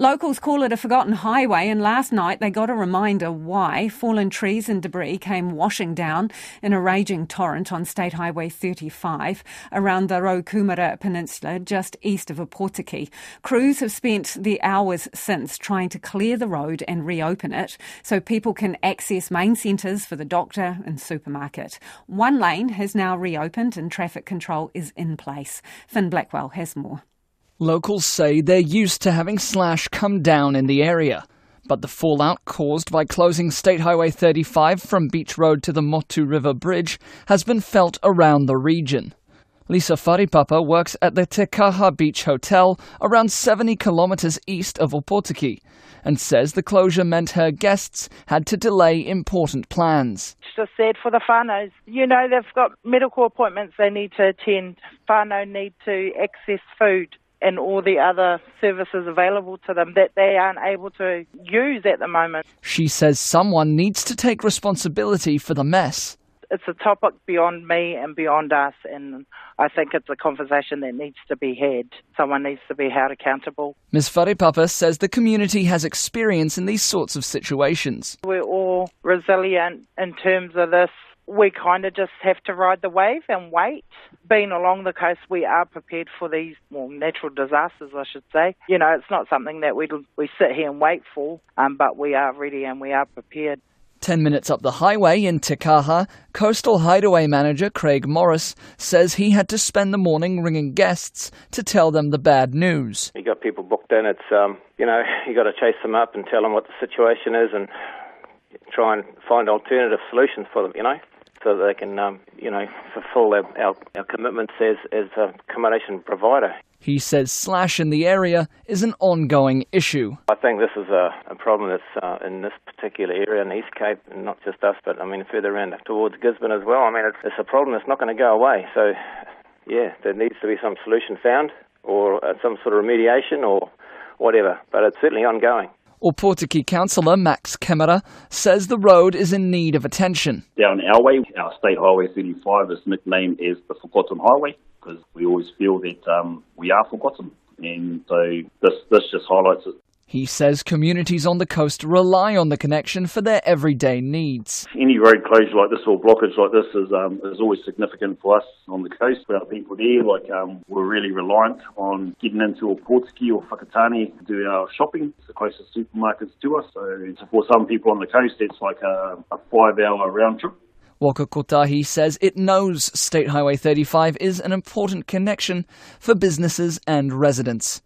Locals call it a forgotten highway, and last night they got a reminder why fallen trees and debris came washing down in a raging torrent on State Highway 35 around the Raukumara Peninsula just east of Opotiki. Crews have spent the hours since trying to clear the road and reopen it so people can access main centres for the doctor and supermarket. One lane has now reopened and traffic control is in place. Finn Blackwell has more. Locals say they're used to having slash come down in the area, but the fallout caused by closing State Highway 35 from Beach Road to the Motu River Bridge has been felt around the region. Lisa Faripapa works at the Te Kaha Beach Hotel, around 70 kilometres east of Opotiki, and says the closure meant her guests had to delay important plans. Just sad for the whānaus. You know, they've got medical appointments they need to attend. Whānau need to access food and all the other services available to them that they aren't able to use at the moment. She says someone needs to take responsibility for the mess. It's a topic beyond me and beyond us, and I think it's a conversation that needs to be had. Someone needs to be held accountable. Ms. Faripapa says the community has experience in these sorts of situations. We're all resilient in terms of this we kind of just have to ride the wave and wait. Being along the coast, we are prepared for these well, natural disasters, I should say. You know, it's not something that we we sit here and wait for, um, but we are ready and we are prepared. Ten minutes up the highway in Te Kaha, Coastal Hideaway manager Craig Morris says he had to spend the morning ringing guests to tell them the bad news. You got people booked in. It's um, you know, you got to chase them up and tell them what the situation is and try and find alternative solutions for them. You know so that they can, um, you know, fulfil our, our, our commitments as, as a accommodation provider. He says slash in the area is an ongoing issue. I think this is a, a problem that's uh, in this particular area in the East Cape, and not just us, but I mean further around towards Gisborne as well. I mean, it's, it's a problem that's not going to go away. So, yeah, there needs to be some solution found, or uh, some sort of remediation, or whatever. But it's certainly ongoing. Opotiki councillor Max Kemara says the road is in need of attention. Down our way, our state highway 35 is nicknamed as the Forgotten Highway because we always feel that um, we are forgotten. And so this, this just highlights it. He says communities on the coast rely on the connection for their everyday needs. Any road closure like this or blockage like this is um, is always significant for us on the coast. For our people there, like um, we're really reliant on getting into Opotiki or Whakatane to do our shopping. It's the closest supermarkets to us. So for some people on the coast, it's like a, a five-hour round trip. Waka Kotahi says it knows State Highway 35 is an important connection for businesses and residents.